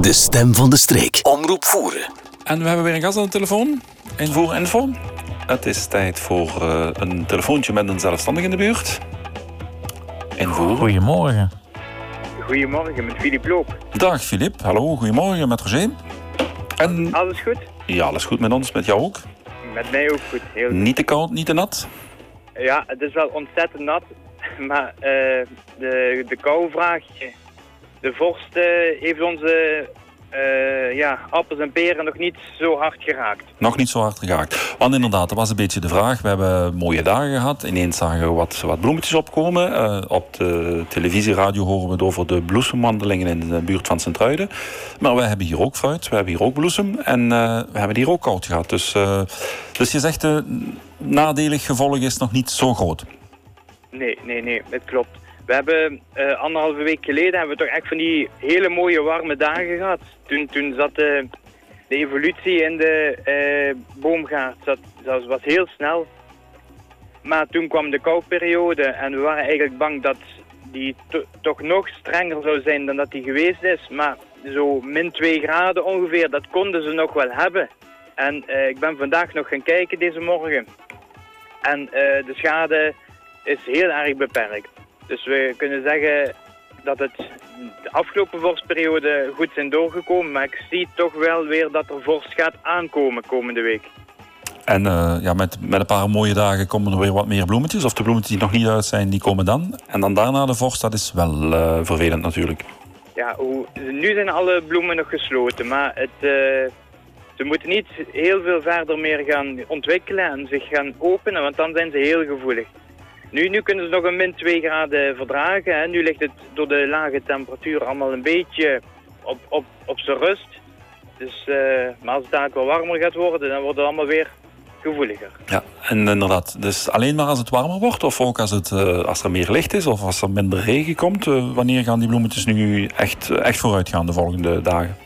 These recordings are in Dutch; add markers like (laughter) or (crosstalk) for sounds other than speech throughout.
De stem van de streek. Omroep voeren. En we hebben weer een gast aan de telefoon. Invoer info. Het is tijd voor uh, een telefoontje met een zelfstandige in de buurt. Invoer. Goedemorgen. Goedemorgen, met Filip Loop. Dag Filip, hallo, goedemorgen met Roger. En... Alles goed? Ja, alles goed met ons, met jou ook? Met mij ook goed, heel Niet te koud, niet te nat? Ja, het is wel ontzettend nat, (laughs) maar uh, de, de kouvraag, de vorst uh, heeft onze uh, ja, appels en peren nog niet zo hard geraakt. Nog niet zo hard geraakt. Want inderdaad, dat was een beetje de vraag. We hebben mooie dagen gehad. Ineens zagen we wat, wat bloemetjes opkomen. Uh, op de televisie, radio horen we het over de bloesemwandelingen in de buurt van Sint-Truiden. Maar we hebben hier ook fruit, we hebben hier ook bloesem. En uh, we hebben hier ook koud gehad. Dus, dus je zegt, de nadelig gevolg is nog niet zo groot. Nee, nee, nee, het klopt. We hebben uh, anderhalve week geleden hebben we toch echt van die hele mooie warme dagen gehad. Toen, toen zat de, de evolutie in de uh, boomgaard zat, dat was heel snel. Maar toen kwam de kouperiode en we waren eigenlijk bang dat die toch nog strenger zou zijn dan dat die geweest is. Maar zo min 2 graden ongeveer, dat konden ze nog wel hebben. En ik ben vandaag nog gaan kijken deze morgen. En de schade is heel erg beperkt. Dus we kunnen zeggen dat het de afgelopen vorstperiode goed zijn doorgekomen. Maar ik zie toch wel weer dat er vorst gaat aankomen komende week. En uh, ja, met, met een paar mooie dagen komen er weer wat meer bloemetjes. Of de bloemetjes die nog niet uit zijn, die komen dan. En dan daarna de vorst, dat is wel uh, vervelend natuurlijk. Ja, hoe, nu zijn alle bloemen nog gesloten. Maar het, uh, ze moeten niet heel veel verder meer gaan ontwikkelen en zich gaan openen. Want dan zijn ze heel gevoelig. Nu, nu kunnen ze nog een min 2 graden verdragen. Hè. Nu ligt het door de lage temperatuur allemaal een beetje op, op, op zijn rust. Dus, uh, maar als het dadelijk wel warmer gaat worden, dan wordt het allemaal weer gevoeliger. Ja, en inderdaad. Dus alleen maar als het warmer wordt, of ook als, het, uh, als er meer licht is, of als er minder regen komt, uh, wanneer gaan die bloemetjes nu echt, echt vooruit gaan de volgende dagen?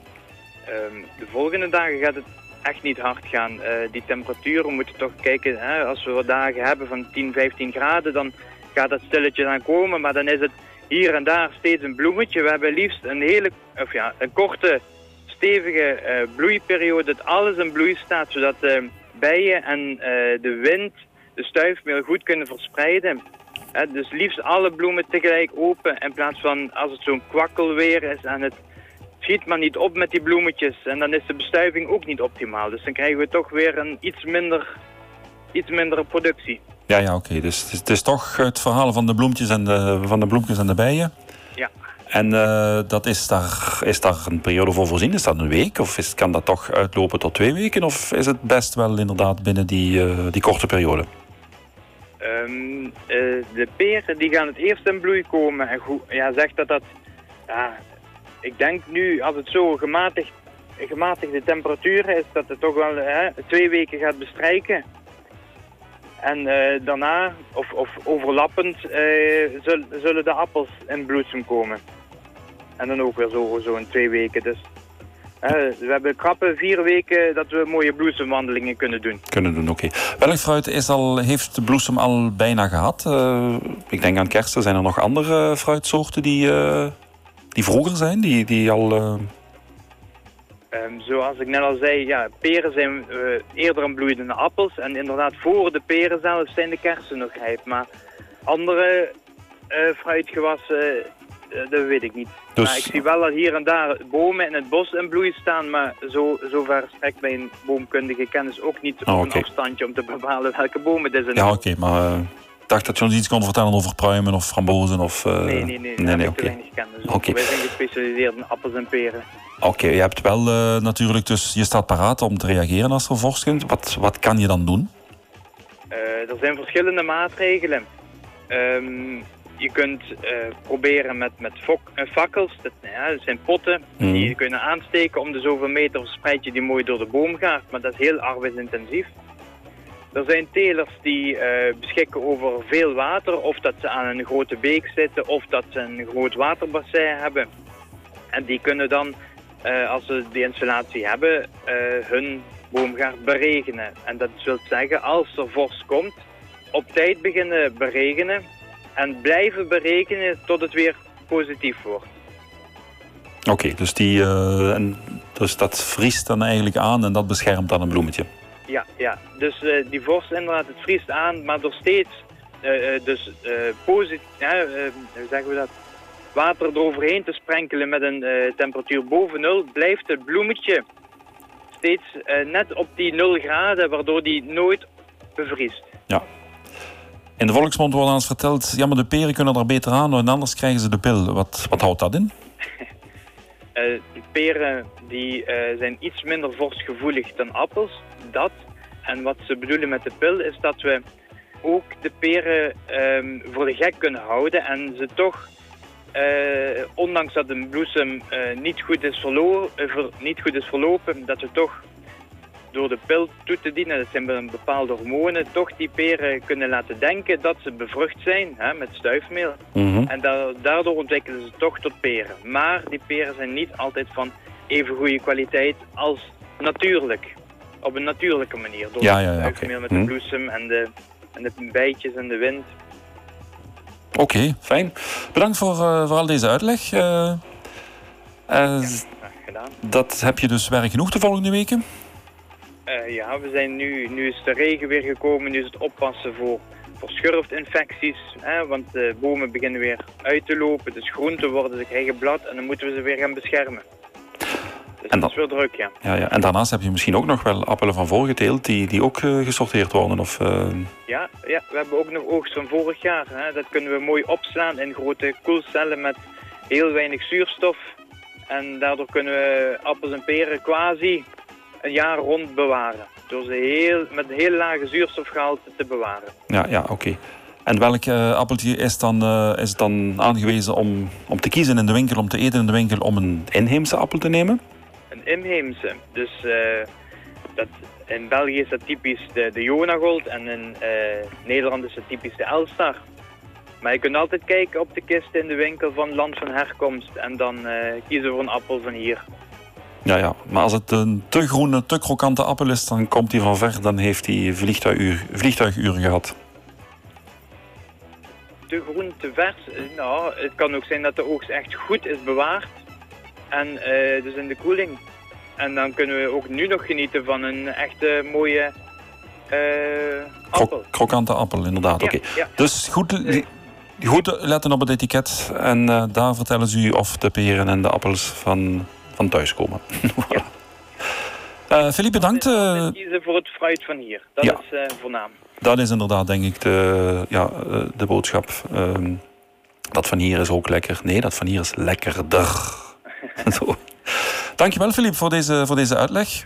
Um, de volgende dagen gaat het echt niet hard gaan. Uh, die temperaturen moeten toch kijken, hè, als we wat dagen hebben van 10, 15 graden, dan gaat dat stilletjes aan komen. Maar dan is het hier en daar steeds een bloemetje. We hebben liefst een hele, of ja, een korte, stevige uh, bloeiperiode, dat alles in bloei staat, zodat de bijen en uh, de wind de stuifmeel goed kunnen verspreiden. dus liefst alle bloemen tegelijk open in plaats van als het zo'n kwakkelweer is en het schiet maar niet op met die bloemetjes. En dan is de bestuiving ook niet optimaal. Dus dan krijgen we toch weer een iets minder, iets mindere productie. Ja, ja, oké. Dus het is, het is, toch het verhaal van de bloemetjes en de, van de bloempjes en de bijen. Ja. En uh, dat is, daar, is daar een periode voor voorzien? Is dat een week? Of is, kan dat toch uitlopen tot twee weken? Of is het best wel inderdaad binnen die, uh, die korte periode? Um, uh, de peren die gaan het eerst in bloei komen. En goed, ja, zegt dat dat ja, ik denk nu, als het zo gematigd, gematigde temperatuur is, dat het toch wel hè, twee weken gaat bestrijken. En uh, daarna, of, of overlappend, uh, zullen, de appels in bloesem komen. En dan ook weer zo, zo twee weken. Dus we hebben krappe vier weken dat we mooie bloesemwandelingen kunnen doen. Kunnen doen, oké. Okay. Welk fruit is al, heeft de bloesem al bijna gehad? ik denk aan kersen. Zijn er nog andere fruitsoorten die die vroeger zijn, die, die al... Uh... Um, zoals ik net al zei, ja, peren zijn uh, eerder een bloeiende appels. En inderdaad, voor de peren zelf zijn de kersen nog rijp. Maar andere uh, fruitgewassen, dat weet ik niet. Dus... Maar ik zie wel dat hier en daar bomen in het bos in bloei staan. Maar zo, zover strekt mijn boomkundige kennis ook niet oh, okay. een afstandje om te bepalen welke bomen dit zijn. Ja, oké, okay, maar dacht dat je ons iets kon vertellen over pruimen of frambozen. Of, uh... Nee, nee, nee. nee, nee oké. Okay. Dus okay. Wij zijn gespecialiseerd in appels en peren. Oké, okay, je hebt wel uh, natuurlijk, dus je staat paraat om te reageren als er vorst komt. Wat, wat kan je dan doen? Uh, er zijn verschillende maatregelen. Um, je kunt proberen met, met fok, fakkels, dat, ja, dat zijn potten, mm. die je kunnen aansteken om de zoveel meter verspreid je die mooi door de boomgaard. Maar dat is heel arbeidsintensief. Er zijn telers die uh, beschikken over veel water, of dat ze aan een grote beek zitten, of dat ze een groot waterbassin hebben. En die kunnen dan, uh, als ze die installatie hebben, uh, hun boomgaard beregenen. En dat wil zeggen, als er vorst komt, op tijd beginnen beregenen en blijven berekenen tot het weer positief wordt. Oké, dus, die, dus dat vriest dan eigenlijk aan en dat beschermt dan een bloemetje? Ja, ja. dus uh, die vorst inderdaad, het vriest aan, maar door steeds uh, dus positief, hoe zeggen we dat, water eroverheen te sprenkelen met een temperatuur boven nul, blijft het bloemetje steeds net op die 0 graden, waardoor die nooit bevriest. Ja. In de volksmond wordt ons verteld, ja maar de peren kunnen er beter aan en anders krijgen ze de pil. Wat, wat houdt dat in? Uh, peren die, uh, zijn iets minder vorstgevoelig dan appels. Dat. En wat ze bedoelen met de pil is dat we ook de peren um, voor de gek kunnen houden en ze toch, uh, ondanks dat een bloesem niet, goed is niet goed is verlopen, dat we toch door de pil toe te dienen, dat zijn bepaalde hormonen, toch die peren kunnen laten denken dat ze bevrucht zijn hè, met stuifmeel. Mhm. En da daardoor ontwikkelen ze toch tot peren. Maar die peren zijn niet altijd van even goede kwaliteit als natuurlijk. Op een natuurlijke manier. Door ja, ja, ja, stuifmeel met de mhm. bloesem en de, en de bijtjes en de wind. Oké, fijn. Bedankt voor, uh, voor al deze uitleg. Uh, uh, ja, gedaan. Dat heb je dus werk genoeg de volgende weken? Uh, ja, we zijn nu, nu is de regen weer gekomen, nu is het oppassen voor, voor schurftinfecties. Hè, want de bomen beginnen weer uit te lopen, dus groenten worden, ze krijgen blad en dan moeten we ze weer gaan beschermen. Dus en dat is weer druk, ja. ja. Ja, En daarnaast heb je misschien ook nog wel appelen van voorgeteeld die, die ook uh, gesorteerd worden? Of, uh... ja, ja, we hebben ook nog oogst van vorig jaar. Hè. Dat kunnen we mooi opslaan in grote koelcellen met heel weinig zuurstof. En daardoor kunnen we appels en peren quasi een jaar rond bewaren. Door ze heel, met een heel lage zuurstofgehalte te bewaren. Ja, ja oké. En welk uh, appeltje is dan, uh, is dan aangewezen om, om te kiezen in de winkel, om te eten in de winkel, om een inheemse appel te nemen? Een inheemse. Dus uh, dat, in België is dat typisch de, de Jonagold en in Nederland is dat typisch de Elstar. Maar je kunt altijd kijken op de kist in de winkel van land van herkomst en dan kiezen we voor een appel van hier. Ja, ja, maar als het een te groene, te krokante appel is, dan komt hij van ver. Dan heeft hij vliegtuiguur, vliegtuiguren gehad. Te groen, te vers? Nou, het kan ook zijn dat de oogst echt goed is bewaard. En uh, dus in de koeling. En dan kunnen we ook nu nog genieten van een echte mooie uh, appel. krokante appel, inderdaad. Oké. Dus goed, goed letten op het etiket. En uh, daar vertellen ze u of de peren en de appels van van thuiskomen. (laughs) voilà. Uh, Philippe, bedankt. Uh... kiezen voor het fruit van hier. Dat is uh, voornaam. Dat is inderdaad, denk ik, de, ja, de boodschap. Uh, dat van hier is ook lekker. Nee, dat van hier is lekkerder. (laughs) Dankjewel, Philippe, voor deze, voor deze uitleg.